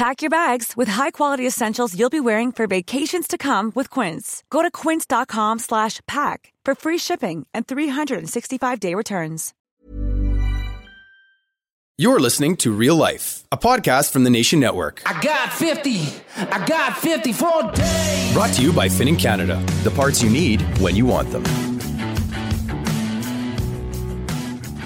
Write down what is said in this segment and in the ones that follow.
Pack your bags with high-quality essentials you'll be wearing for vacations to come with Quince. Go to quince.com slash pack for free shipping and 365-day returns. You're listening to Real Life, a podcast from the Nation Network. I got 50. I got 54 days. Brought to you by Finning Canada, the parts you need when you want them.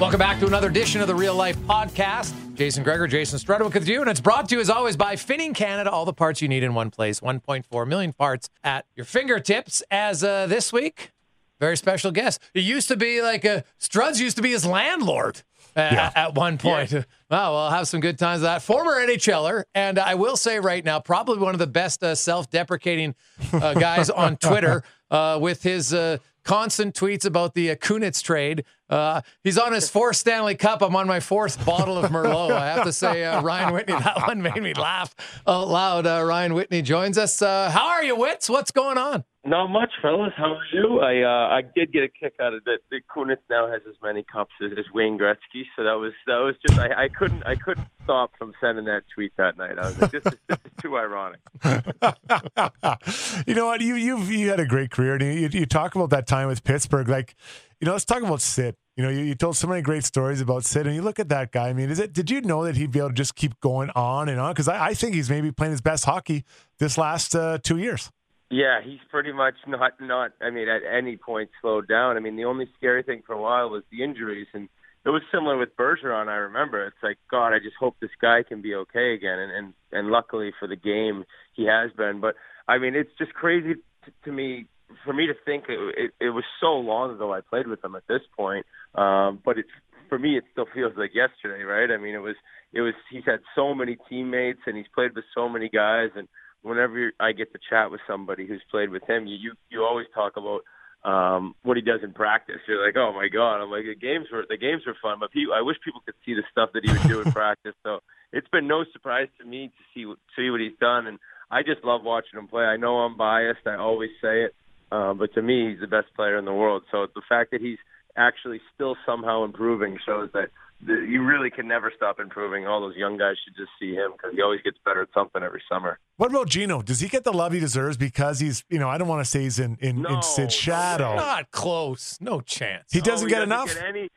Welcome back to another edition of the Real Life Podcast. Jason Gregor, Jason Strudwick with you, and it's brought to you as always by Finning Canada. All the parts you need in one place. 1.4 million parts at your fingertips. As uh, this week, very special guest. It used to be like a Struds used to be his landlord. Uh, Yeah. At one point, wow, well, I'll have some good times with that. Former NHLer, and I will say right now, probably one of the best uh, self-deprecating uh, guys on Twitter uh, with his uh, constant tweets about the uh, Kunitz trade. Uh, he's on his fourth Stanley Cup. I'm on my fourth bottle of Merlot. I have to say, uh, Ryan Whitney, that one made me laugh out loud. Uh, Ryan Whitney joins us. Uh, how are you, Wits? What's going on? Not much, fellas. How are you? I uh, I did get a kick out of it. The Kunitz now has as many cups as, as Wayne Gretzky, so that was that was just I, I couldn't I couldn't stop from sending that tweet that night. I was like, this is, this is too ironic. you know what? You you've you had a great career. And you, you talk about that time with Pittsburgh. Like, you know, let's talk about Sid. You know, you, you told so many great stories about Sid, and you look at that guy. I mean, is it? Did you know that he'd be able to just keep going on and on? Because I, I think he's maybe playing his best hockey this last uh, two years. Yeah, he's pretty much not not. I mean, at any point slowed down. I mean, the only scary thing for a while was the injuries, and it was similar with Bergeron. I remember it's like God. I just hope this guy can be okay again, and and and luckily for the game, he has been. But I mean, it's just crazy to, to me for me to think it, it, it was so long ago I played with him at this point. Um, but it's for me, it still feels like yesterday, right? I mean, it was it was he's had so many teammates and he's played with so many guys and whenever I get to chat with somebody who's played with him, you you, you always talk about um what he does in practice. You're like, oh my god! I'm like the games were the games were fun, but he, I wish people could see the stuff that he would do in practice. So it's been no surprise to me to see see what he's done, and I just love watching him play. I know I'm biased. I always say it, uh, but to me, he's the best player in the world. So the fact that he's actually still somehow improving shows that the, you really can never stop improving. All those young guys should just see him because he always gets better at something every summer. What about Geno? Does he get the love he deserves because he's, you know, I don't want to say he's in in, No, in Sid's shadow. Not close. No chance. He doesn't No, get he enough. Get any,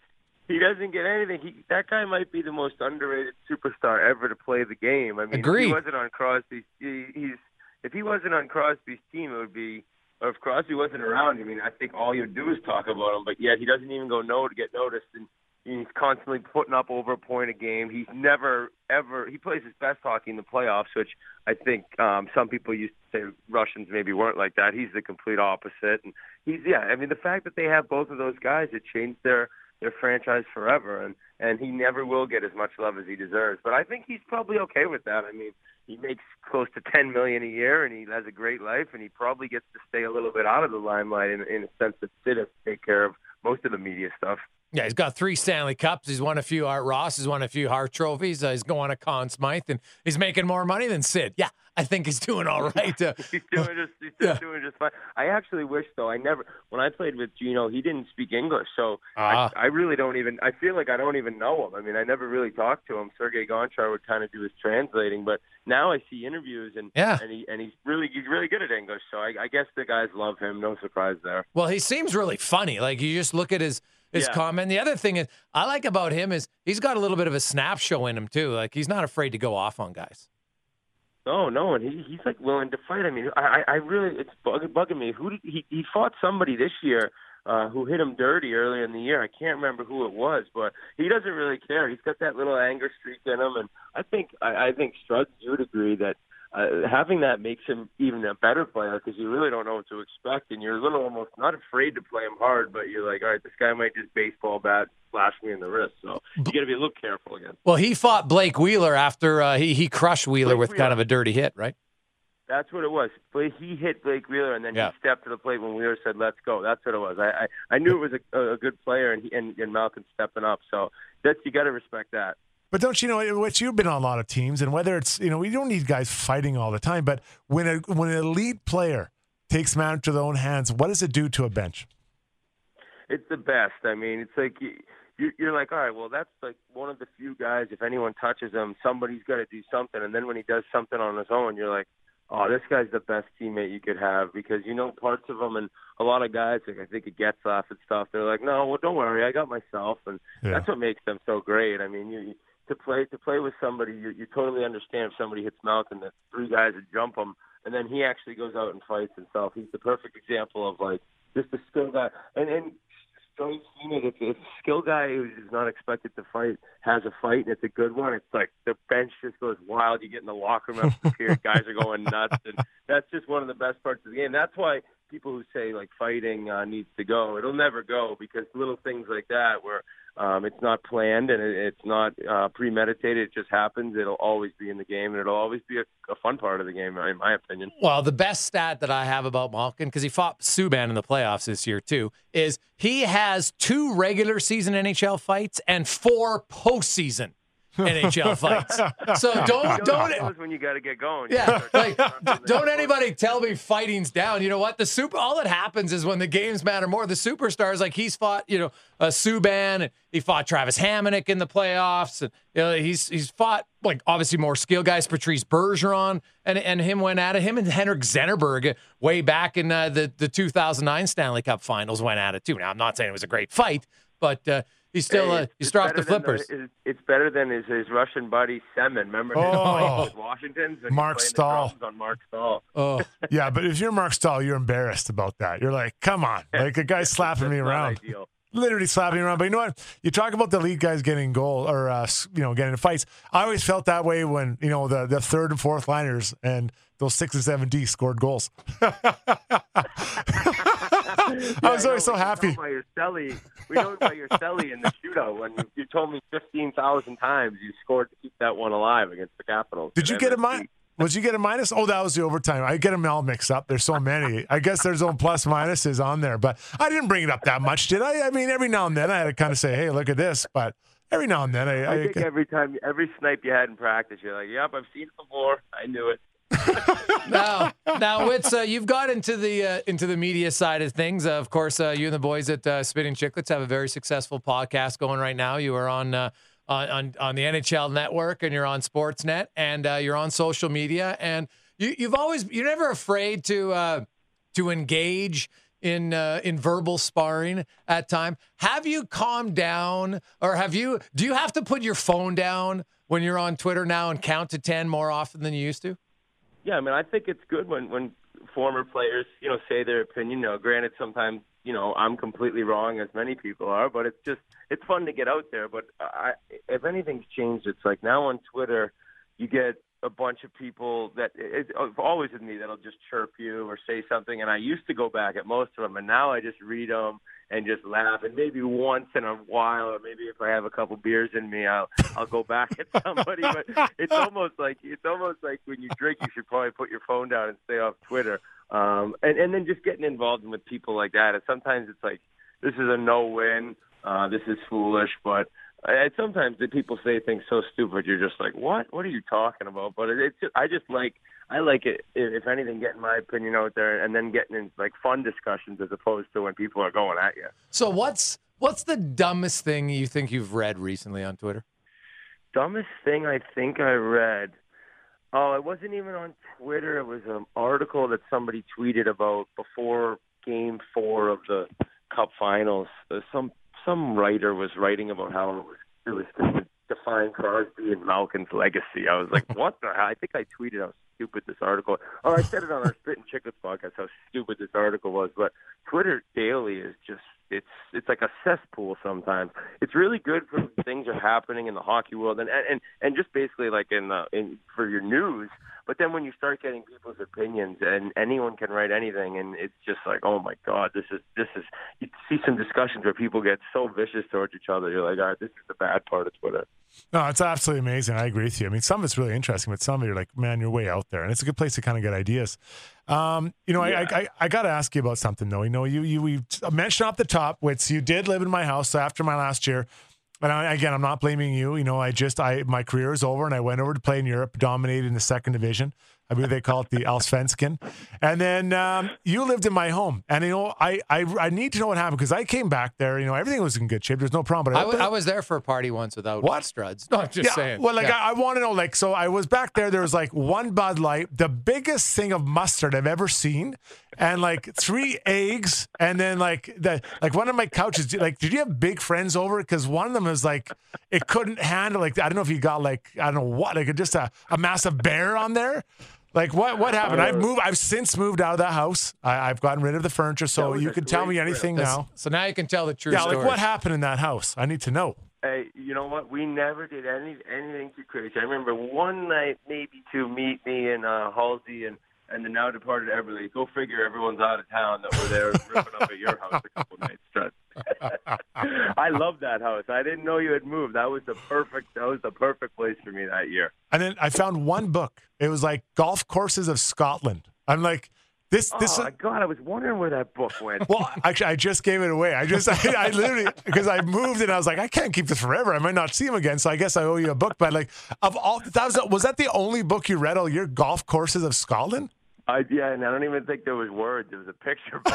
he doesn't get anything. He, that guy might be the most underrated superstar ever to play the game. I mean, Agreed. if he wasn't on Crosby's, he, he's if he wasn't on Crosby's team, it would be. Or if Crosby wasn't around, I mean, I think all you'd do is talk about him. But yet he doesn't even go no to get noticed, and he's constantly putting up over a point a game. He's never ever he plays his best hockey in the playoffs, which I think um, some people used to say Russians maybe weren't like that. He's the complete opposite, and he's yeah. I mean, the fact that they have both of those guys, it changed their their franchise forever, and and he never will get as much love as he deserves. But I think he's probably okay with that. I mean, he makes close to ten million a year, and he has a great life, and he probably gets to stay a little bit out of the limelight in, in a sense that Sid take care of most of the media stuff. Yeah, he's got three Stanley Cups. He's won a few Art Ross. He's won a few Hart trophies. Uh, he's going to Conn Smythe, and he's making more money than Sid. Yeah, I think he's doing all right. Uh, he's doing just he's Yeah. doing just fine. I actually wish though I never when I played with Geno he didn't speak English so Ah. I, I really don't even I feel like I don't even know him. I mean I never really talked to him. Sergey Gonchar would kind of do his translating, but now I see interviews and Yeah. and he and he's really he's really good at English. So I, I guess the guys love him. No surprise there. Well, he seems really funny. Like you just look at his his Yeah. comment. The other thing is I like about him is he's got a little bit of a snap show in him too. Like he's not afraid to go off on guys. No, no, and he he's like willing to fight. I mean, I I I really it's bugging, bugging me. Who did he he fought somebody this year uh who hit him dirty earlier in the year. I can't remember who it was, but he doesn't really care. He's got that little anger streak in him, and I think I, I think Struds you would agree that. Uh, having that makes him even a better player because you really don't know what to expect, and you're a little almost not afraid to play him hard, but you're like, all right, this guy might just baseball bat slash me in the wrist, so you got to be a little careful again. Well, he fought Blake Wheeler after uh, he he crushed Wheeler Blake with kind of a dirty hit, right? That's what it was. He hit Blake Wheeler, and then Yeah. he stepped to the plate when Wheeler said, "Let's go." That's what it was. I I, I knew it was a, a good player, and he, and, and Malkin stepping up. So that's you got to respect that. But don't you know, what you've been on a lot of teams, and whether it's you know, we don't need guys fighting all the time, but when a when an elite player takes matters to their own hands, what does it do to a bench? It's the best. I mean, it's like you, you- you're like, all right, well, that's like one of the few guys. If anyone touches him, somebody's got to do something. And then when he does something on his own, you're like, oh, this guy's the best teammate you could have because you know parts of him. And a lot of guys, like I think it gets off and stuff. They're like, no, well, don't worry, I got myself, and Yeah. that's what makes them so great. I mean, you. You to play to play with somebody, you, you totally understand if somebody hits Malkin that three guys would jump him, and then he actually goes out and fights himself. He's the perfect example of like just a skill guy. And and Joey's seen it. If, a skill guy who's not expected to fight has a fight and it's a good one, it's like the bench just goes wild. You get in the locker room after the guys are going nuts, and that's just one of the best parts of the game. That's why people who say like fighting uh, needs to go, it'll never go because little things like that where um, it's not planned and it, it's not uh, premeditated. It just happens. It'll always be in the game, and it'll always be a, a fun part of the game, in my opinion. Well, the best stat that I have about Malkin, because he fought Subban in the playoffs this year too, is he has two regular season NHL fights and four postseason NHL fights. So don't don't knows when you got to get going. Yeah, like don't anybody tell me fighting's down. You know what? The super all that happens is when the games matter more. The superstars, like he's fought, you know, uh, Subban, and he fought Travis Hamonic in the playoffs, and you know, he's he's fought like obviously more skill guys, Patrice Bergeron, and and him went at it. Him and Henrik Zetterberg way back in uh, the the 2009 Stanley Cup Finals went at it too. Now I'm not saying it was a great fight, but uh, he's still uh, It's- he's dropped the better than flippers. it's- it's better than his, his Russian buddy Semin. Remember his Oh. fight with Washington's? when he Mark played Staal. On Marc Staal. Oh, Yeah, but if you're Marc Staal, you're embarrassed about that. You're like, come on, like a guy slapping me That's not around. ideal. literally slapping around. But you know what? You talk about the lead guys getting goal or uh, you know getting in fights. I always felt that way when you know the the third and fourth liners and those six and seven D scored goals. I was always so happy. about your Selly. We know about your Selly in the shootout when you, you told me fifteen thousand times you scored to keep that one alive against the Capitals. Did you get a minus? Was you get a minus? Oh, that was the overtime. I get them all mixed up. There's so many. I guess there's own plus minuses on there, but I didn't bring it up that much, did I? I mean, every now and then I had to kind of say, "Hey, look at this," but every now and then I, I I, think every time, every snipe you had in practice, you're like, "Yep, I've seen it before. I knew it." now, now, Wits, uh, you've got into the uh, into the media side of things. Uh, of course, uh, you and the boys at uh, Spittin' Chicklets have a very successful podcast going right now. You are on uh, on, on on the NHL Network, and you're on Sportsnet, and uh, you're on social media, and you, you've always you're never afraid to to engage in uh, in verbal sparring at time. Have you calmed down, or have you? Do you have to put your phone down when you're on Twitter now and count to ten more often than you used to? Yeah, I mean, I think it's good when when former players, you know, say their opinion. Know, granted, sometimes you know I'm completely wrong, as many people are, but it's just it's fun to get out there. But I, if anything's changed, it's like now on Twitter, you get a bunch of people that it, it's always with me that'll just chirp you or say something, and I used to go back at most of them, and now I just read them and just laugh, and maybe once in a while, or maybe if I have a couple beers in me, I'll I'll go back at somebody. but it's almost like it's almost like when you drink, you should probably put your phone down and stay off Twitter. Um, and and then just getting involved with people like that, and sometimes it's like this is a no-win. Uh, this is foolish, but and sometimes the people say things so stupid you're just like what? What are you talking about? But it, it's i just like i like it if anything getting my opinion out there and then getting in like fun discussions as opposed to when people are going at you So what's what's the dumbest thing you think you've read recently on Twitter? dumbest thing i think i read? Oh it wasn't even on twitter. It was an article that somebody tweeted about before game four of the cup finals. Some some writer was writing about how it was it was would define Crosby and Malkin's legacy. I was like, what the hell? I think I tweeted how stupid this article. Oh, I said it on our Spittin' Chicklets podcast how stupid this article was. But Twitter daily is just it's it's like a cesspool sometimes. It's really good for things are happening in the hockey world and and and just basically like in the in for your news. But then when you start getting people's opinions and anyone can write anything and it's just like, oh my god, this is this is you see some discussions where people get so vicious towards each other. You're like, all right, this is the bad part of Twitter. No, it's absolutely amazing. I agree with you. I mean, some of it's really interesting, but some of you're like, man, you're way out there, and it's a good place to kind of get ideas. Um, you know, I, I, I, I got to ask you about something though. You know, you you we mentioned off the top, which you did live in my house after my last year. And I, again, I'm not blaming you. You know, I just I my career is over, and I went over to play in Europe, dominated in the second division. I believe they call it the Allsvenskan. And then um, you lived in my home, and you know, I I, I need to know what happened because I came back there. You know, everything was in good shape. There's no problem. But I, w- I was there for a party once without What? struds. No, I'm just yeah, saying. Well, like Yeah. I, I want to know, like, so I was back there. There was like one Bud Light, the biggest thing of mustard I've ever seen, and like three eggs, and then like the like one of my couches. Like, did you have big friends over? Because one of them was like, it couldn't handle. Like, I don't know if you got like I don't know what, like just a, a massive bear on there. Like what? What happened? I've moved. I've since moved out of that house. I, I've gotten rid of the furniture, so you can tell me anything This- now. So now you can tell the truth. Yeah, story. like what happened in that house? I need to know. Hey, you know what? We never did any anything too crazy. I remember one night, maybe two, meet me and uh, Halsey and and the now departed Eberle. Go figure, everyone's out of town that were there ripping up at your house a couple nights straight. I love that house. I didn't know you had moved. That was the perfect. That was the perfect place for me that year. And then I found one book. It was like golf courses of Scotland. I'm like, this, this. oh my God! I was wondering where that book went. well, actually, I just gave it away. I just, I, I literally, because I moved and I was like, I can't keep this forever. I might not see him again. So I guess I owe you a book. But like, of all, that was, was that the only book you read all year? Golf courses of Scotland? I, yeah, and I don't even think there was words. There was a picture.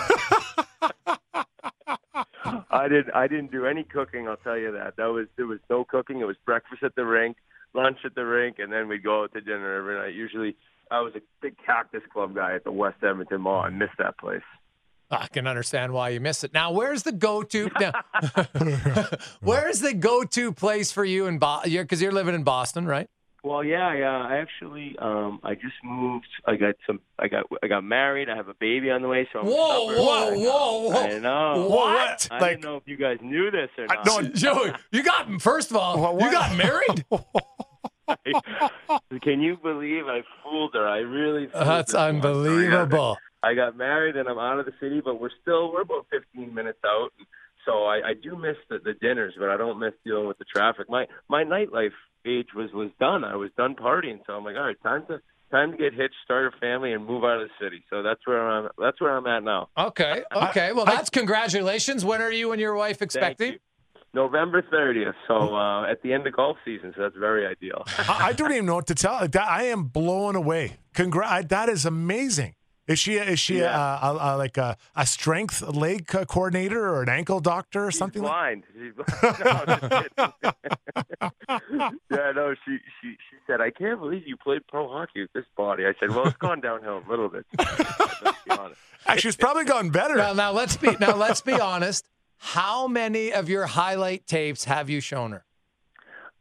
I didn't. I didn't do any cooking. I'll tell you that. That was there was no cooking. It was breakfast at the rink, lunch at the rink, and then we'd go out to dinner every night. Usually, I was a big Cactus Club guy at the West Edmonton Mall. I missed that place. I can understand why you miss it. Now, where's the go-to? Now, where's the go-to place for you in Boston? Because you're living in Boston, right? Well, yeah, yeah. I actually, um, I just moved. I got some. I got. I got married. I have a baby on the way. So I'm Whoa, stubborn. whoa, I know. whoa, whoa. I know. What? I Like- didn't know if you guys knew this or I- not. no, Joey, you got first of all, What- you got married. Can you believe I fooled her? I really. Fooled That's this woman. So, yeah, unbelievable. I got married and I'm out of the city, but we're still we're about 15 minutes out. So I, I do miss the, the dinners, but I don't miss dealing with the traffic. My my nightlife age was was done. I was done partying, so I'm like, all right, time to time to get hitched, start a family, and move out of the city. So that's where I'm. That's where I'm at now. Okay, okay. Well, that's congratulations. When are you and your wife expecting? you. November 30th, so uh, at the end of golf season, so that's very ideal. I, I don't even know what to tell. I am blown away. Congrats. That is amazing. Is she is she Yeah. a, a, a, like a, a strength leg coordinator or an ankle doctor or She's something? Like? blind. She's blind. No, just kidding. yeah, no. She she she said, "I can't believe you played pro hockey with this body." I said, "Well, it's gone downhill a little bit." Let's. Actually, it's probably gotten better. Now, now let's be now let's be honest. How many of your highlight tapes have you shown her?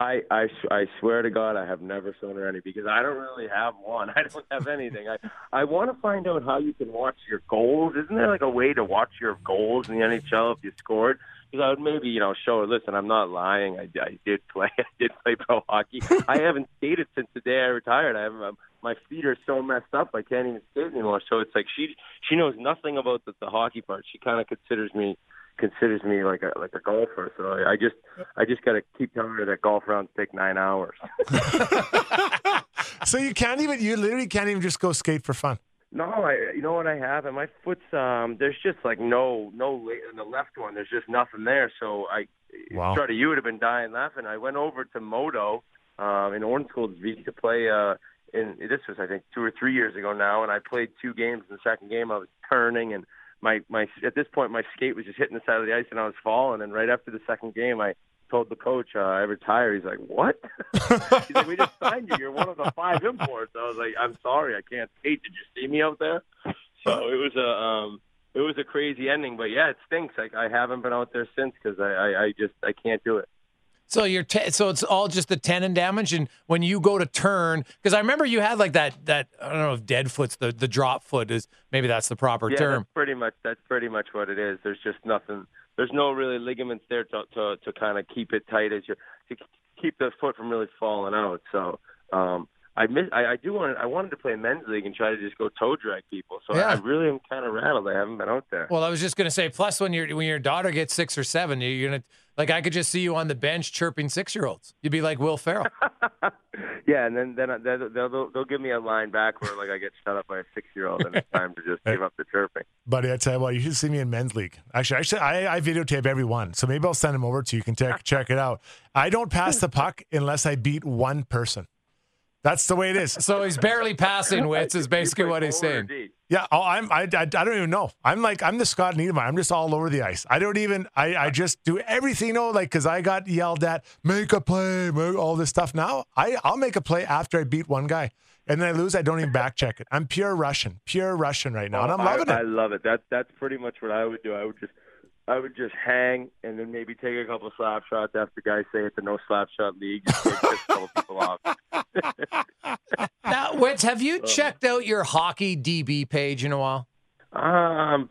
I, I I swear to God, I have never shown her any because I don't really have one. I don't have anything. I I want to find out how you can watch your goals. Isn't there like a way to watch your goals in the NHL if you scored? because I would maybe you know show her. Listen, I'm not lying. I, I did play. I did play pro hockey. I haven't skated since the day I retired. I have um, my feet are so messed up. I can't even skate anymore. So it's like she she knows nothing about the, the hockey part. She kind of considers me considers me like a like a golfer. So I, I just I just got to keep telling her that golf rounds take nine hours. so you can't even you literally can't even just go skate for fun. No, I you know what I have, and my foot's um. There's just like no no in the left one. There's just nothing there. So I wow. started. You would have been dying laughing. I went over to Modo um, in Orange V to play. Uh, in this was I think two or three years ago now, and I played two games. In the second game, I was turning, and my my at this point my skate was just hitting the side of the ice, and I was falling. And right after the second game, I told the coach uh, I retire. He's like, "What?" He's like, "We just signed you. You're one of the five imports." I was like, "I'm sorry, I can't skate. Did you see me out there?" So it was a um, it was a crazy ending. But yeah, it stinks. Like I haven't been out there since because I, I I just I can't do it. So you're te- so it's all just the tendon damage, and when you go to turn, because I remember you had like that that I don't know if dead foot's the the drop foot is maybe that's the proper yeah, term. That's pretty much that's pretty much what it is. There's just nothing. There's no really ligaments there to to, to kind of keep it tight as you to keep the foot from really falling out. So um, I miss. I, I do want. I wanted to play men's league and try to just go toe drag people. So Yeah. I, I really am kind of rattled. I haven't been out there. Well, I was just gonna say. Plus, when your when your daughter gets six or seven, you're gonna like I could just see you on the bench chirping six year olds. You'd be like Will Ferrell. yeah, and then then uh, they'll, they'll they'll they'll give me a line back where like I get shut up by a six year old and it's time to just give up the chirping. Buddy, I tell you what, you should see me in men's league. Actually, actually, I, I videotape every one, so maybe I'll send them over to you. You can check check it out. I don't pass the puck unless I beat one person. That's the way it is. So he's barely passing wits is basically what he's saying. Yeah, oh, I'm. I, I, I don't even know. I'm like I'm the Scott Niedermayer. I'm just all over the ice. I don't even. I, I just do everything. You know, like because I got yelled at, make a play, make all this stuff. Now I I'll make a play after I beat one guy, and then I lose. I don't even back check it. I'm pure Russian, pure Russian right now, and oh, I'm loving I, I love it. That that's pretty much what I would do. I would just I would just hang and then maybe take a couple of slap shots after guys say it's a no slap shot league. Just take piss a couple people off. Now, Wits, have Uh, you checked out your hockey DB page in a while? Um,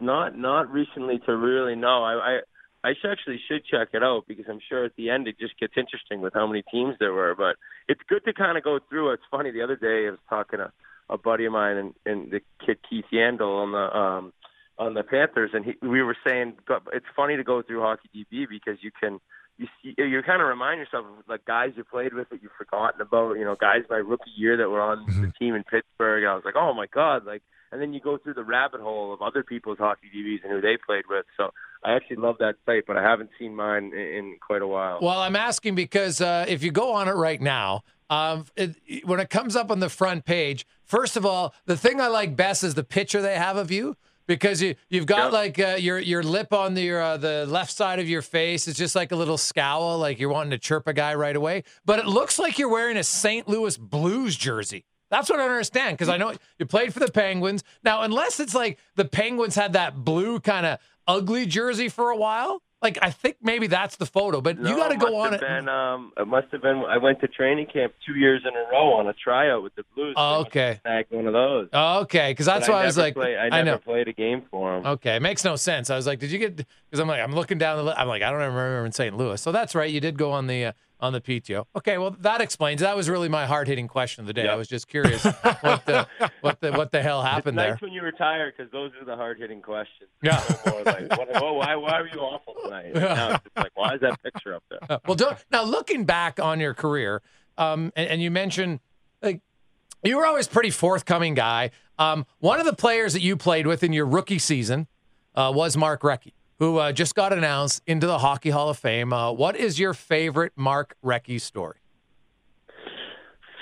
not not recently to really know. I I, I actually should check it out because I'm sure at the end it just gets interesting with how many teams there were. But it's good to kind of go through. It's funny. The other day I was talking to a buddy of mine and, and the kid Keith Yandle on the um on the Panthers, and he, we were saying it's funny to go through hockey DB because you can you see, you kind of remind yourself of like guys you played with that you've forgotten about. You know, guys my rookie year that were on the team in Pittsburgh. I was like, oh my god, like. And then you go through the rabbit hole of other people's hockey DBs and who they played with. So I actually love that site, but I haven't seen mine in, in quite a while. Well, I'm asking because uh, if you go on it right now, um, it, when it comes up on the front page, first of all, the thing I like best is the picture they have of you because you you've got Yep. like uh, your your lip on the uh, the left side of your face. It's just like a little scowl, like you're wanting to chirp a guy right away. But it looks like you're wearing a St. Louis Blues jersey. That's what I understand because I know you played for the Penguins. Now, unless it's like the Penguins had that blue kind of ugly jersey for a while, like I think maybe that's the photo. But No, you got to go on it. Been, um, it must have been. I went to training camp two years in a row on a tryout with the Blues. Oh, okay. Snagged one of those. Oh, Okay, because that's But why I, was like, play- I I never played a game for him. Okay, it makes no sense. I was like, did you get? Because I'm like, I'm looking down the. I'm like, I don't remember in St. Louis. So that's right. You did go on the uh, on the PTO. Okay, well that explains. That was really my hard hitting question of the day. I was just curious what the what the what the hell It's happened nice there. when you retire because those are the hard hitting questions. Yeah. No like, what, oh, why, why are you awful tonight? Now it's like, why is that picture up there? Uh, well, don't, now looking back on your career, um, and, and you mentioned like you were always a pretty forthcoming guy. Um, one of the players that you played with in your rookie season uh, was Mark Recchi, who uh, just got announced into the Hockey Hall of Fame. Uh, what is your favorite Mark Recchi story?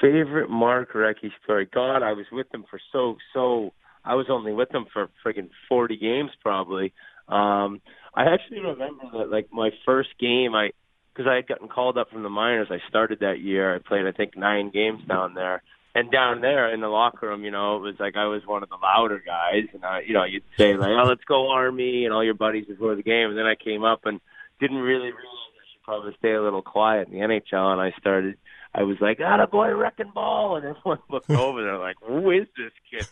Favorite Mark Recchi story? God, I was with him for so so. I was only with him for friggin' forty games probably. Um, I actually remember that like my first game, I because I had gotten called up from the minors. I started that year. I played I think nine games down there. And down there in the locker room, you know, it was like I was one of the louder guys, and I, you know, you'd say like, "Oh, let's go Army," and all your buddies before the game. And then I came up and didn't really realize I should probably stay a little quiet in the NHL, and I started. I was like, "Ah, boy, wrecking ball," and everyone looked over. They're like, "Who is this kid?"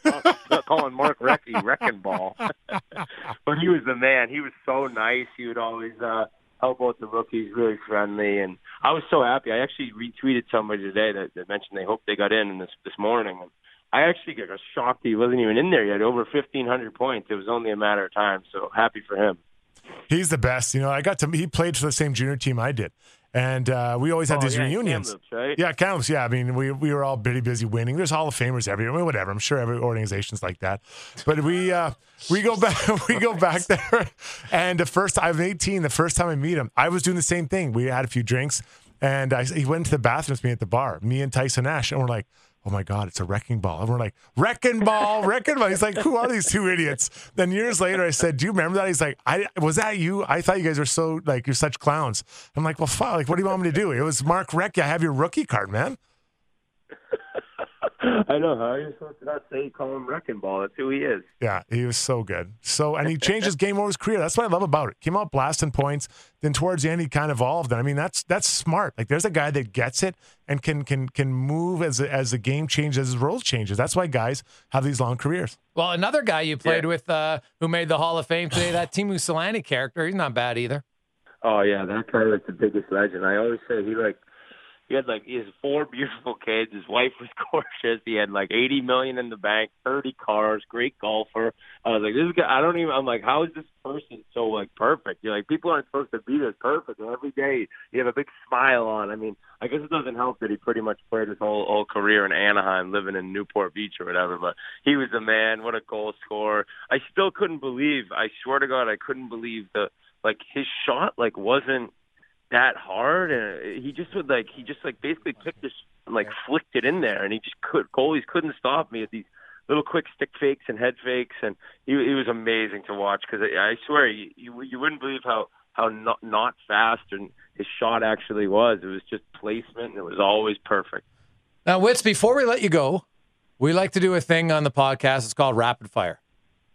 Not calling Mark Recchi wrecking ball, but he was the man. He was so nice. He would always uh, out the rookies, really friendly, and I was so happy. I actually retweeted somebody today that, that mentioned they hope they got in this this morning. And I actually got shocked he wasn't even in there yet. Over fifteen hundred points. It was only a matter of time. So happy for him. He's the best. You know, I got to. He played for the same junior team I did, and uh, we always had Oh, these yeah, reunions. Kamloops, right? Yeah, Kamloops. Yeah, I mean, we we were all pretty busy winning. There's Hall of Famers everywhere. Whatever. I'm sure every organization's like that. But we uh, we go back we go back there, and the first I'm 18. The first time I meet him, I was doing the same thing. We had a few drinks, and I, he went into the bathroom with me at the bar. Me and Tyson Nash, and we're like. Oh my God, it's a wrecking ball. And we're like, wrecking ball, wrecking ball. He's like, who are these two idiots? Then years later, I said, do you remember that? He's like, I was that you? I thought you guys were so like you're such clowns. I'm like, well, fuck. Like, what do you want me to do? It was Mark Recchi. I have your rookie card, man. I know how you're supposed to not say call him wrecking ball. That's who he is. Yeah, he was so good. So, and he changed his game over his career. That's what I love about it. Came out blasting points. Then towards the end, he kind of evolved. And I mean, that's that's smart. Like, there's a guy that gets it and can can can move as as the game changes, as his roles changes. That's why guys have these long careers. Well, another guy you played with uh, who made the Hall of Fame today, that Teemu Selanne character, he's not bad either. Oh yeah, that guy was the biggest legend. I always say he like he had like has four beautiful kids. His wife was gorgeous. He had like eighty million in the bank, thirty cars, great golfer. I was like, this guy. I don't even. I'm like, how is this person so like perfect? You're like, people aren't supposed to be this perfect. And every day you have a big smile on. I mean, I guess it doesn't help that he pretty much played his whole whole career in Anaheim, living in Newport Beach or whatever. But he was a man. What a goal scorer! I still couldn't believe. I swear to God, I couldn't believe the like his shot like wasn't that hard and he just would like he just like basically picked this like flicked it in there and he just could goalies couldn't stop me at these little quick stick fakes and head fakes and he he was amazing to watch because I, I swear you, you you wouldn't believe how how not not fast and his shot actually was it was just placement and it was always perfect Now, Wits, before we let you go, we like to do a thing on the podcast. It's called Rapid Fire.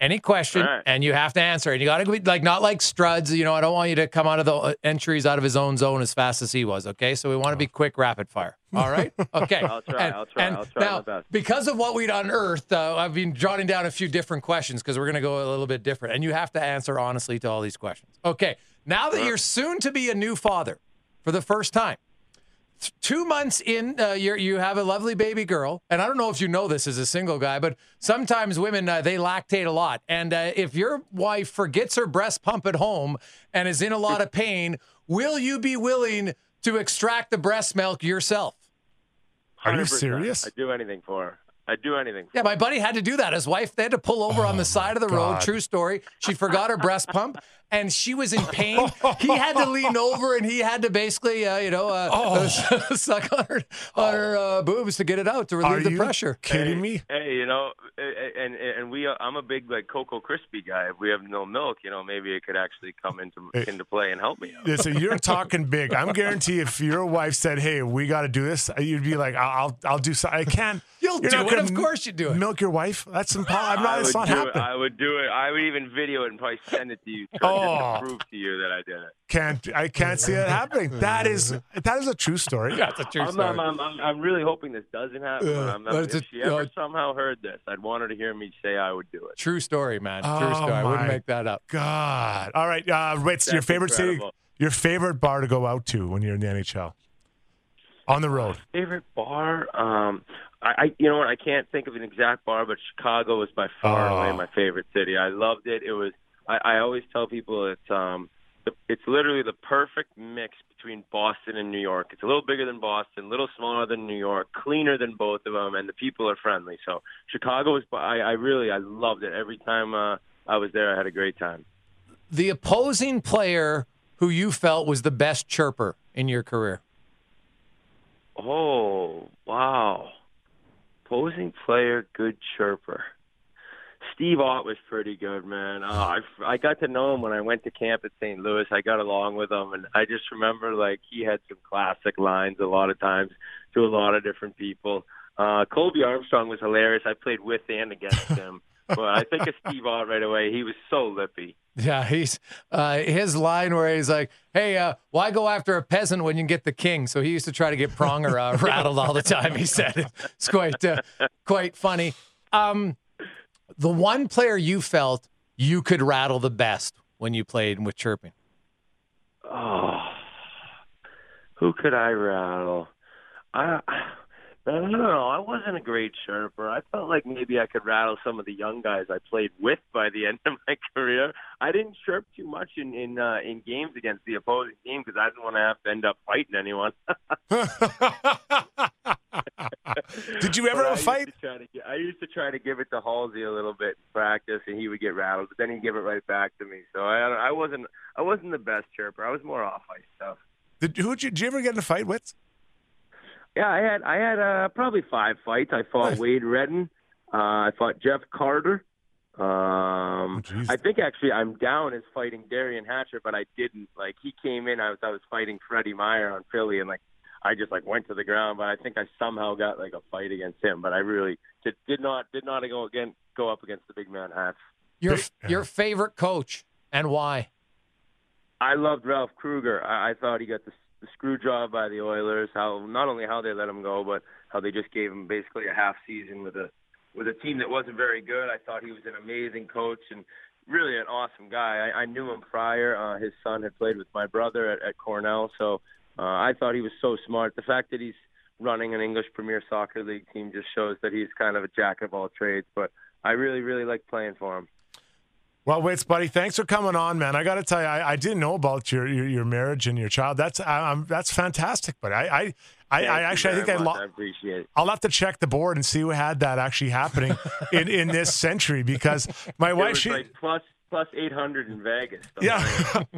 Any question, right. and you have to answer. And you got to be like not like Struds. You know, I don't want you to come out of the uh, entries out of his own zone as fast as he was. Okay, so we want to be quick, rapid fire. All right. Okay. I'll try, And- I'll try, I'll try now, my best. because of what we'd unearthed, uh, I've been jotting down a few different questions because we're going to go a little bit different, and you have to answer honestly to all these questions. Okay. Now that you're soon to be a new father for the first time, two months in, uh, you you have a lovely baby girl, and I don't know if you know this as a single guy, but sometimes women uh, they lactate a lot, and uh, if your wife forgets her breast pump at home and is in a lot of pain, will you be willing to extract the breast milk yourself? Are you serious? I'd do anything for her I'd do anything for Yeah, my buddy had to do that. His wife, they had to pull over on the side of the road. True story. She forgot her breast pump and she was in pain. He had to lean over and he had to basically, uh, you know, uh, suck on her, on her uh, boobs to get it out to relieve Are the you pressure. kidding me? Hey, you know, and and, and we, uh, I'm a big like Cocoa Crispy guy. If we have no milk, you know, maybe it could actually come into into play and help me out. Yeah, so you're talking big. I'm guarantee if your wife said, "Hey, we got to do this," you'd be like, "I'll, I'll, I'll do so. I can't." You'll You're do it. Of course you do it. Milk your wife? That's impossible. I'm not. I It's would not do it. happening. I would do it. I would even video it and probably send it to you, try Oh. prove to you that I did it. Can't. I can't see it happening. That is. That is a true story. That's a true I'm, story. I'm, I'm, I'm, I'm really hoping this doesn't happen. Yeah, I'm, but I'm, it's if a- she ever uh, somehow heard this, I'd want her to hear me say I would do it. True story, man. Oh True story. I wouldn't make that up. God. All right. Uh, Ritz, your That's favorite city, your favorite bar to go out to when you're in the NHL, on the road. Favorite bar? Um, I, I, you know what? I can't think of an exact bar, but Chicago was by far Oh. and away my favorite city. I loved it. It was. I, I always tell people it's um, the, it's literally the perfect mix between Boston and New York. It's a little bigger than Boston, a little smaller than New York, cleaner than both of them, and the people are friendly. So Chicago was. I, I really, I loved it. Every time uh, I was there, I had a great time. The opposing player who you felt was the best chirper in your career. Oh, wow. Opposing player, good chirper. Steve Ott was pretty good, man. Oh, I, I got to know him when I went to camp at St. Louis. I got along with him, and I just remember like he had some classic lines a lot of times to a lot of different people. Uh, Colby Armstrong was hilarious. I played with and against him. but I think of Steve Ott right away. He was so lippy. Yeah, he's uh, his line where he's like, "Hey, uh, why go after a peasant when you can get the king?" So he used to try to get Pronger uh, rattled all the time. He said it's quite uh, quite funny. Um, the one player you felt you could rattle the best when you played with chirping. Oh, who could I rattle? I I don't know. I wasn't a great chirper. I felt like maybe I could rattle some of the young guys I played with by the end of my career. I didn't chirp too much in in uh, in games against the opposing team because I didn't want to have to end up fighting anyone. Did you ever have a fight? I used, to try to, I used to try to give it to Halsey a little bit in practice, and he would get rattled, but then he'd give it right back to me. So I I wasn't I wasn't the best chirper. I was more off ice stuff. Did, who did you, did you ever get in a fight with? Yeah, I had I had uh, probably five fights. I fought Nice. Wade Redden. Uh, I fought Jeff Carter. Um, jeez. I think actually I'm down as fighting Derian Hatcher, but I didn't. Like he came in, I was I was fighting Freddy Meyer on Philly, and like I just like went to the ground. But I think I somehow got like a fight against him. But I really did, did not did not go again go up against the big man Hatch. Your your favorite coach and why? I loved Ralph Krueger. I, I thought he got the, the screw job by the Oilers. How not only how they let him go, but how they just gave him basically a half season with a with a team that wasn't very good. I thought he was an amazing coach and really an awesome guy. I, I knew him prior. Uh, his son had played with my brother at, at Cornell, so uh, I thought he was so smart. The fact that he's running an English Premier Soccer League team just shows that he's kind of a jack of all trades. But I really, really like playing for him. Well, Wits, buddy, thanks for coming on, man. I got to tell you, I, I didn't know about your, your your marriage and your child. That's I, I'm that's fantastic. But I I, I, I actually I think I, lo- I appreciate it. I'll have to check the board and see who had that actually happening in, in this century because my It wife she like plus plus 800 in Vegas. yeah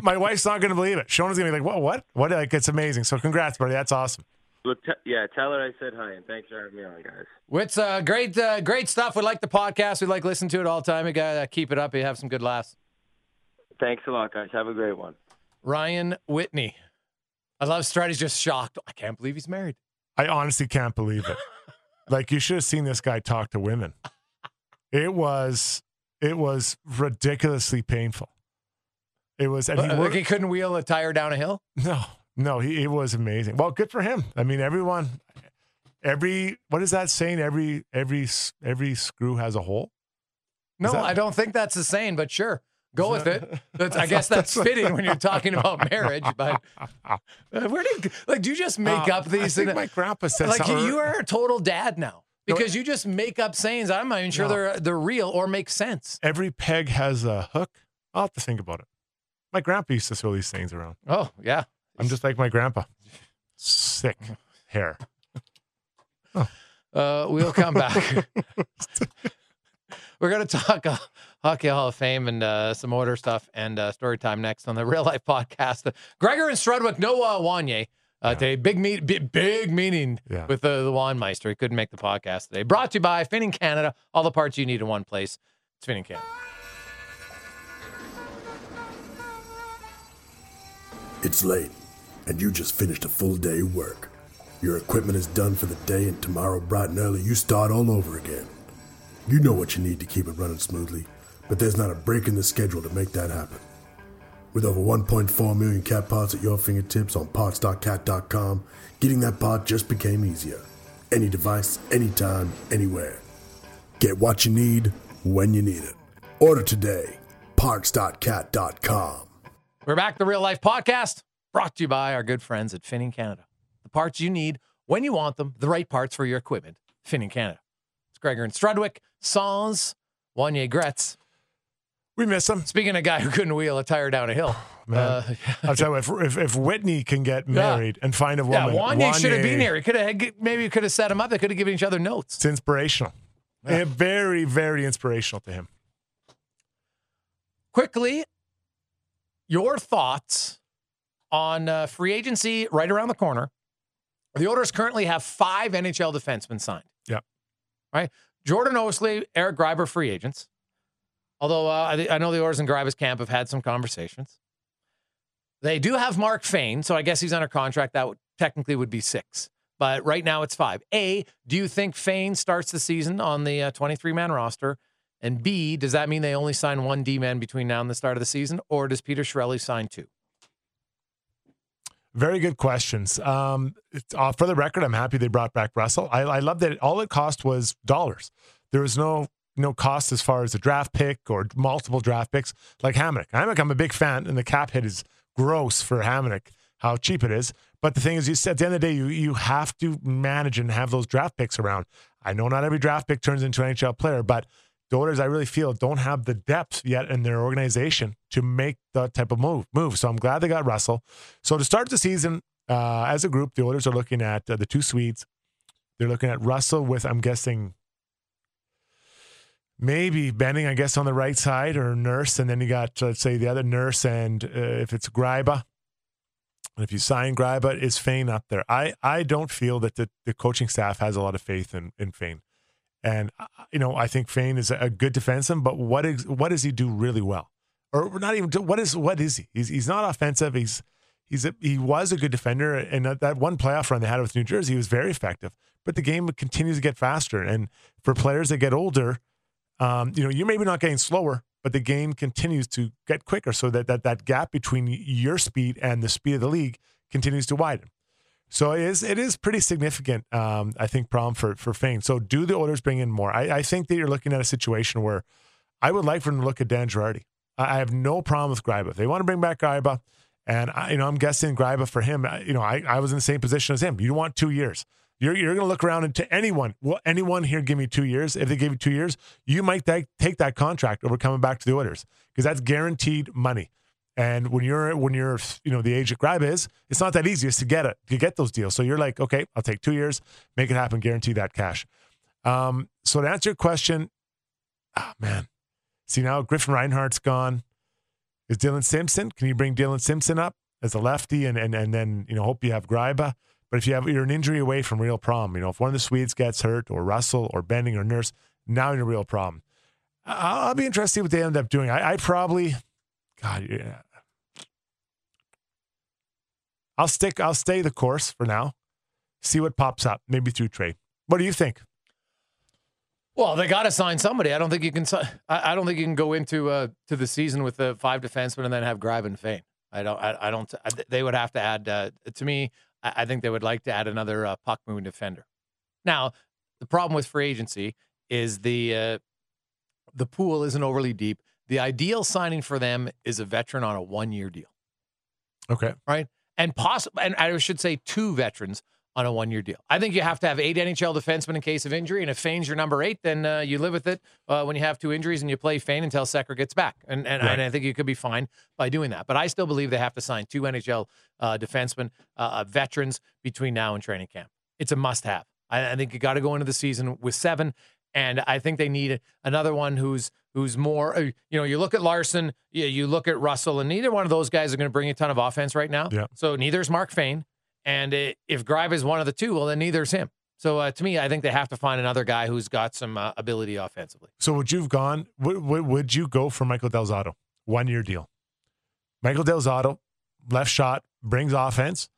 my wife's not going to believe it. Shona's going to be like what what what like it's amazing. So congrats, buddy. That's awesome. Look, t- yeah, tell her I said hi and thanks for having me on, guys. Wits, uh, great uh, great stuff. We like the podcast. We like listening to it all the time. You gotta keep it up. You have some good laughs. Thanks a lot, guys. Have a great one. Ryan Whitney. I love Stratty's just shocked. I can't believe he's married. I honestly can't believe it. like you should have seen this guy talk to women. It was it was ridiculously painful. It was and he like worked, he couldn't wheel a tire down a hill. no no he it was amazing. Well, good for him. I mean, everyone, every what is that saying? Every every every screw has a hole. No, that- I don't think that's the saying, but sure. Go with that- it. That's, I guess that's that's- fitting when you're talking about marriage. But uh, where did you like? Do you just make Uh, up these? I think and- my grandpa said like something. you are a total dad now because you just make up sayings. I'm not even sure No. they're they're real or make sense. Every peg has a hook. I'll have to think about it. My grandpa used to throw these things around. Oh yeah. I'm just like my grandpa. Sick hair. Uh, we'll come back. We're going to talk uh, Hockey Hall of Fame and uh, some order stuff and uh, story time next on the Real Life Podcast. Gregor and Strudwick, no uh, Wanye. Uh, today, big meet, big, big meeting Yeah. with uh, the Weinmeister. He couldn't make the podcast today. Brought to you by Finning Canada. All the parts you need in one place. It's Finning Canada. It's late, and you just finished a full day of work. Your equipment is done for the day, and tomorrow, bright and early, you start all over again. You know what you need to keep it running smoothly, but there's not a break in the schedule to make that happen. With over 1.4 million cat parts at your fingertips on parts.cat.com, getting that part just became easier. Any device, anytime, anywhere. Get what you need when you need it. Order today. Parts.cat.com. We're back, the Real Life Podcast, brought to you by our good friends at Finning Canada. The parts you need when you want them, the right parts for your equipment. Finning Canada. It's Gregor and Strudwick, Sans, Wanye Gretz. We miss him. Speaking of a guy who couldn't wheel a tire down a hill. Man, Uh, I'll tell you, if, if if Whitney can get married and find a woman, yeah, woman, Wanye should have been Wanye- here. He could have maybe he could have set him up. They could have given each other notes. It's inspirational. Eh, very, very inspirational to him. Quickly, your thoughts on uh, free agency right around the corner. The Oilers currently have five NHL defensemen signed. Yeah. Right? Jordan Oesterle, Eric Gryba, free agents. Although uh, I, I know the Oilers and Gryba's camp have had some conversations. They do have Mark Fayne, so I guess he's under contract. That would, technically would be six. But right now it's five. A, do you think Fayne starts the season on the 23 man roster? And B, does that mean they only sign one D man between now and the start of the season, or does Peter Chiarelli sign two? Very good questions. Um, uh, for the record, I'm happy they brought back Russell. I, I love that all it cost was dollars. There was no no cost as far as a draft pick or multiple draft picks like Hamonic. Hamonic, I'm a big fan, and the cap hit is gross for Hamonic, how cheap it is. But the thing is, you said at the end of the day, you you have to manage and have those draft picks around. I know not every draft pick turns into an NHL player, but the I really feel, don't have the depth yet in their organization to make that type of move. Move. So I'm glad they got Russell. So to start the season, uh, as a group, the Oilers are looking at uh, the two Swedes. They're looking at Russell with, I'm guessing, maybe Benning, I guess, on the right side or Nurse, and then you got, let's say, the other Nurse, and uh, if it's Gryba, and if you sign Gryba, is Fayne up there? I, I don't feel that the, the coaching staff has a lot of faith in, in Fayne. And uh, you know, I think Fayne is a good defenseman, but what is what does he do really well? Or not even what is what is he? He's he's not offensive. He's he's a, he was a good defender, and that one playoff run they had with New Jersey, he was very effective. But the game continues to get faster, and for players that get older, um, you know, you're maybe not getting slower, but the game continues to get quicker, so that that that gap between your speed and the speed of the league continues to widen. So it is it is pretty significant, um, I think, problem for for Fayne. So do the Oilers bring in more? I, I, think that you're looking at a situation where I would like for them to look at Dan Girardi. I, I have no problem with Gryba. If they want to bring back Gryba, and I, you know, I'm guessing Gryba for him. You know, I, I was in the same position as him. You want two years. You're, you're going to look around into anyone. Well, anyone here give me two years? If they give you two years, you might take, take that contract over coming back to the orders because that's guaranteed money. And when you're when you're you know the age of Gryba's, it's not that easy to get it to get those deals. So you're like, okay, I'll take two years, make it happen, guarantee that cash. Um, so to answer your question, oh man, see now Griffin Reinhart's gone. Is Dillon Simpson? Can you bring Dillon Simpson up as a lefty and and and then you know hope you have Gryba? But if you have you're an injury away from real problem, you know if one of the Swedes gets hurt or Russell or Benning or Nurse, now you're a real problem. I'll, I'll be interested to see what they end up doing. I, I probably, God, yeah, I'll stick. I'll stay the course for now. See what pops up, maybe through trade. What do you think? Well, they got to sign somebody. I don't think you can. I don't think you can go into uh, to the season with the five defensemen and then have Gryba and. I don't. I, I don't. I, they would have to add. Uh, to me, I, I, think they would like to add another uh, puck moving defender. Now, the problem with free agency is the uh, the pool isn't overly deep. The ideal signing for them is a veteran on a one year deal. Okay. Right and possible, and I should say two veterans on a one year deal. I think you have to have eight NHL defensemen in case of injury, and if Fayne's your number eight, then uh, you live with it uh, when you have two injuries and you play Fayne until Sekera gets back. And and, right. and, I think you could be fine by doing that. But I still believe they have to sign two NHL uh, defensemen, uh, uh, veterans between now and training camp. It's a must have. I, I think you got to go into the season with seven. And I think they need another one who's who's more. Uh, you know, you look at Larsson, you, you look at Russell, and neither one of those guys are going to bring a ton of offense right now. Yeah. So neither is Mark Fayne, and it, if Gryba is one of the two, well, then neither is him. So uh, to me, I think they have to find another guy who's got some uh, ability offensively. So would you've gone? Would, would you go for Michael Del Zotto, one year deal? Michael Del Zotto, left shot, brings offense.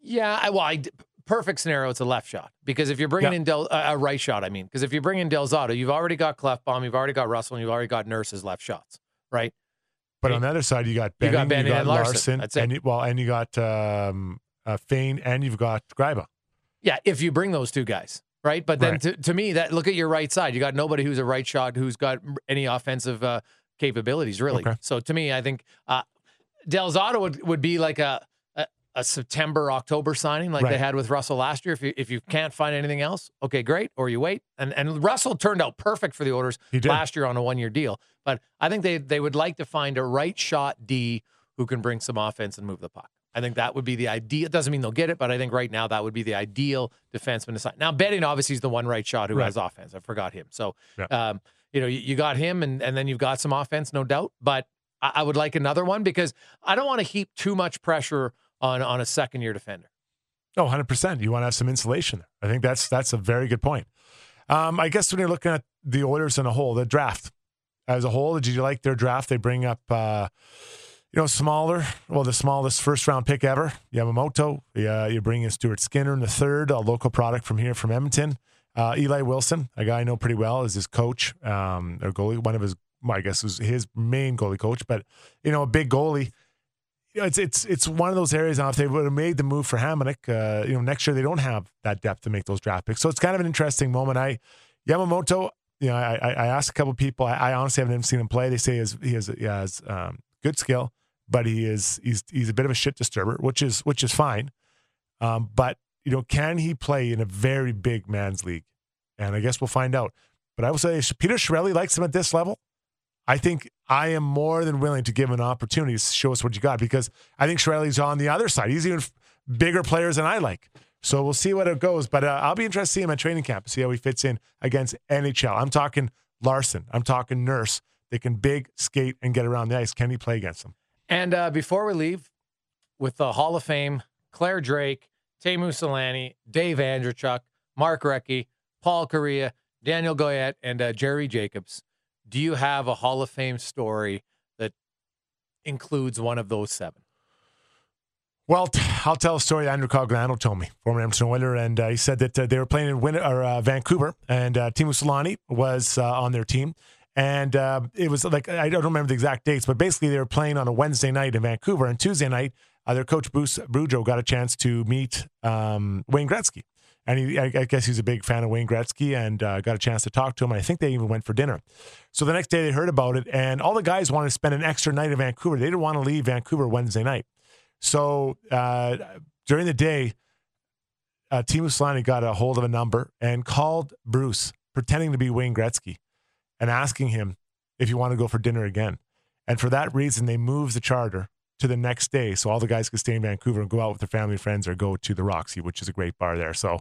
Yeah, I, well, I, perfect scenario, it's a left shot because if you're bringing yeah. in Del, uh, a right shot, I mean, because if you bring in Del Zotto, you've already got Klefbom, you've already got Russell, and you've already got Nurse's left shots, right? But on the other side, you got Benning, you got, Benning you got and Larsson, Larsson and you, well, and you got um, uh, Fayne, and you've got Gryba. Yeah, if you bring those two guys, right? But then right. To, to me, that look at your right side. You got nobody who's a right shot who's got any offensive uh, capabilities, really. Okay. So to me, I think uh, Del Zotto would, would be like a a September October signing like right. they had with Russell last year. If you if you can't find anything else, okay, great, or you wait. And and Russell turned out perfect for the Oilers last year on a one year deal. But I think they they would like to find a right shot D who can bring some offense and move the puck. I think that would be the ideal. It doesn't mean they'll get it, but I think right now that would be the ideal defenseman to sign. Now, Benning obviously is the one right shot who right. has offense. I forgot him. So, yeah. um, you know, you, you, got him, and and then you've got some offense, no doubt. But I, I would like another one because I don't want to heap too much pressure on on a second year defender. Oh, 100%. You want to have some insulation. I think that's that's a very good point. Um, I guess when you're looking at the Oilers in a whole, the draft as a whole, did you like their draft? They bring up, uh, you know, smaller, well, the smallest first round pick ever, Yamamoto. Yeah, you bring in Stuart Skinner in the third, a local product from here from Edmonton. Uh, Eli Wilson, a guy I know pretty well, is his coach, um, or goalie. One of his, well, I guess, was his main goalie coach. But you know, a big goalie. You know, it's it's it's one of those areas. Now, if they would have made the move for Hamonic, uh, you know, next year they don't have that depth to make those draft picks. So it's kind of an interesting moment. I Yamamoto, you know, I I, I asked a couple people. I, I honestly haven't even seen him play. They say he has he has, he has um, good skill, but he is he's he's a bit of a shit disturber, which is which is fine. Um, but you know, can he play in a very big man's league? And I guess we'll find out. But I will say, Peter Chiarelli likes him at this level. I think I am more than willing to give an opportunity to show us what you got because I think Chiarelli's on the other side. He's even bigger players than I like. So we'll see what it goes. But uh, I'll be interested to see him at training camp, see how he fits in against NHL. I'm talking Larsson. I'm talking Nurse. They can big skate and get around the ice. Can he play against them? And uh, before we leave, with the Hall of Fame, Clare Drake, Teemu Selanne, Dave Andreychuk, Mark Recchi, Paul Kariya, Danielle Goyette, and uh, Jerry Jacobs. Do you have a Hall of Fame story that includes one of those seven? Well, I'll tell a story Andrew Cogliano told me, former Edmonton Oiler, and uh, he said that uh, they were playing in Win- or, uh, Vancouver, and uh, Teemu Selanne was uh, on their team. And uh, it was like, I don't remember the exact dates, but basically they were playing on a Wednesday night in Vancouver. And Tuesday night, their coach, Bruce Boudreau, got a chance to meet um, Wayne Gretzky. And he, I, guess he's a big fan of Wayne Gretzky and uh, got a chance to talk to him. I think they even went for dinner. So the next day they heard about it, and all the guys wanted to spend an extra night in Vancouver. They didn't want to leave Vancouver Wednesday night. So uh, during the day, uh, Teemu Selanne got a hold of a number and called Bruce, pretending to be Wayne Gretzky, and asking him if he want to go for dinner again. And for that reason, they moved the charter to the next day, so all the guys could stay in Vancouver and go out with their family and friends, or go to the Roxy, which is a great bar there. So.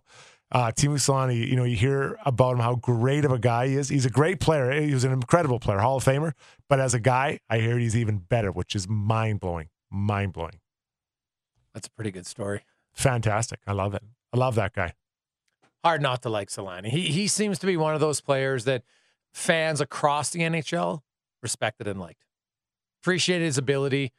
Uh, Teemu Selanne, you know, you hear about him, how great of a guy he is. He's a great player. He was an incredible player, Hall of Famer. But as a guy, I hear he's even better, which is mind blowing. Mind blowing. That's a pretty good story. Fantastic. I love it. I love that guy. Hard not to like Selanne. He he seems to be one of those players that fans across the NHL respected and liked. Appreciated his ability.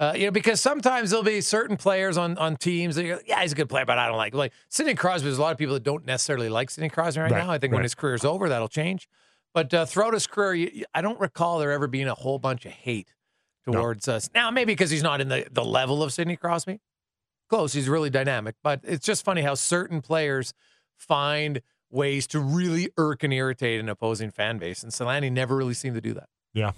Uh, you know, because sometimes there'll be certain players on on teams that you're like, yeah, he's a good player, but I don't like. Like Sidney Crosby, there's a lot of people that don't necessarily like Sidney Crosby right, Right, now. I think when right. his career's over, that'll change. But uh, throughout his career, you, I don't recall there ever being a whole bunch of hate towards us. Now, maybe because he's not in the, the level of Sidney Crosby. Close. He's really dynamic. But it's just funny how certain players find ways to really irk and irritate an opposing fan base. And Selanne never really seemed to do that. Yeah.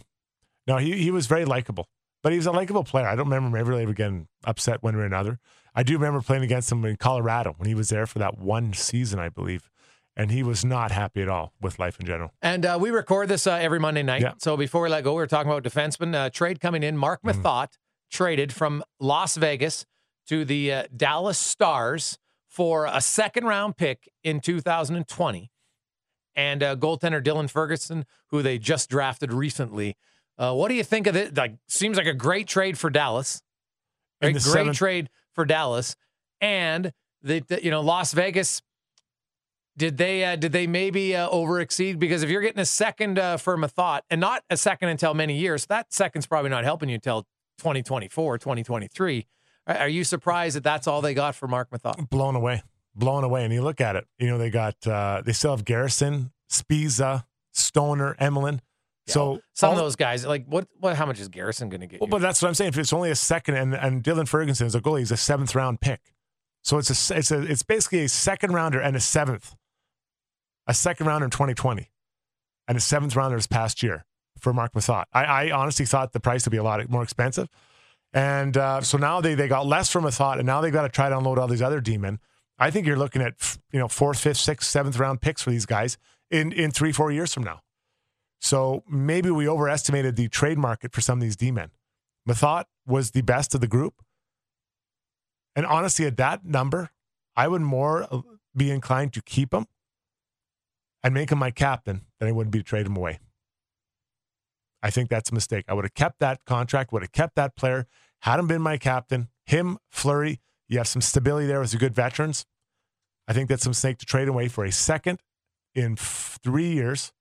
No, he, he was very likable, but he was a likable player. I don't remember him ever, ever getting upset one way or another. I do remember playing against him in Colorado when he was there for that one season, I believe. And he was not happy at all with life in general. And uh, we record this uh, every Monday night. Yeah. So before we let go, we were talking about defenseman uh, trade coming in. Mark Mm-hmm. Methot traded from Las Vegas to the uh, Dallas Stars for a second round pick in 2020 and uh, goaltender Dylan Ferguson, who they just drafted recently. Uh, what do you think of it? Like, seems like a great trade for Dallas. Right? Great seventh- trade for Dallas, and the, the- you know Las Vegas. Did they uh, did they maybe uh, over exceed? Because if you're getting a second uh, for thought, and not a second until many years, that second's probably not helping you until 2024, 2023. Are, are you surprised that that's all they got for Marc Methot? Blown away. Blown away. And you look at it, you know, they got, uh, they still have Garrison, Sbisa, Stoner, Engelland. So Some of those guys, like what what? How much is Garrison going to get? Well, but that's what I'm saying. If it's only a second, and and Dylan Ferguson is a goalie, he's a seventh round pick. So it's a it's a it's basically a second rounder and a seventh, a second rounder in 2020, and a seventh rounder this past year for Marc Methot. I, I honestly thought the price would be a lot more expensive, and uh, so now they they got less from Methot, and now they've got to try to unload all these other demon. I think you're looking at you know fourth, fifth, sixth, seventh round picks for these guys in in three four years from now. So maybe we overestimated the trade market for some of these D men. Methot was the best of the group. And honestly, at that number, I would more be inclined to keep him and make him my captain than I would be to trade him away. I think that's a mistake. I would have kept that contract, would have kept that player, had him been my captain, him, Fleury. You have some stability there with the good veterans. I think that's a mistake to trade away for a second in f- three years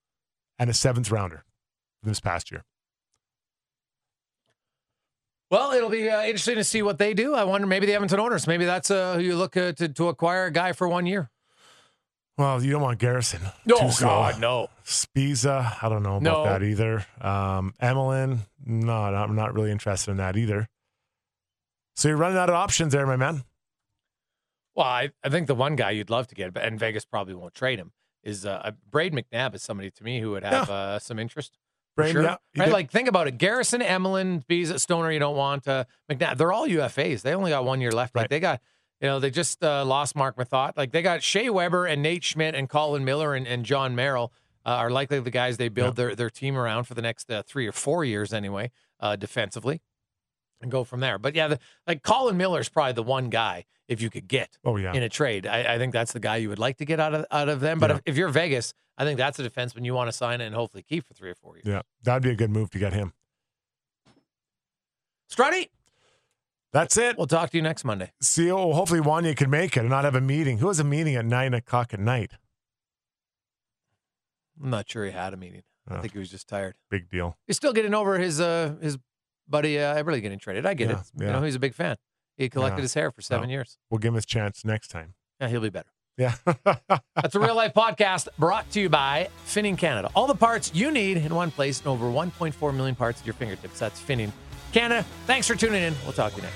and a seventh rounder this past year. Well, it'll be uh, interesting to see what they do. I wonder, maybe the Edmonton Oilers, maybe that's uh, who you look uh, to to acquire a guy for one year. Well, you don't want Garrison. No, slow. God, no. Sbisa, I don't know about No. that either. Um, Engelland, no, I'm not really interested in that either. So you're running out of options there, my man. Well, I, I think the one guy you'd love to get, but and Vegas probably won't trade him, is uh, Brayden McNabb is somebody to me who would have uh, some interest. Braid, sure. yeah, right? did- Like, think about it. Garrison, Engelland, Bees, at Stoner, you don't want. Uh, McNabb, they're all UFAs. They only got one year left. Like, Right. they got, you know, they just uh, lost Marc Methot. Like, they got Shea Weber and Nate Schmidt and Colin Miller and, and Jon Merrill uh, are likely the guys they build their, their team around for the next uh, three or four years anyway, uh, defensively, and go from there. But yeah, the, like Colin Miller is probably the one guy if you could get Oh yeah, in a trade. I, I think that's the guy you would like to get out of out of them. But Yeah. if, if you're Vegas, I think that's a defenseman you want to sign and hopefully keep for three or four years. yeah, that'd be a good move to get him. Strutty, That's it. we'll talk to you next Monday. See, oh, hopefully Wanya can make it and not have a meeting. Who has a meeting at nine o'clock at night? I'm not sure he had a meeting. I Oh. think he was just tired. Big deal. He's still getting over his uh his buddy uh, Eberle getting traded. I get Yeah, it. You know, he's a big fan. He collected Yeah. his hair for seven Well. years. We'll give him his chance next time. Yeah, he'll be better. Yeah. That's a real life podcast brought to you by Finning Canada. All the parts you need in one place and over 1.4 million parts at your fingertips. That's Finning Canada. Thanks for tuning in. We'll talk to you next.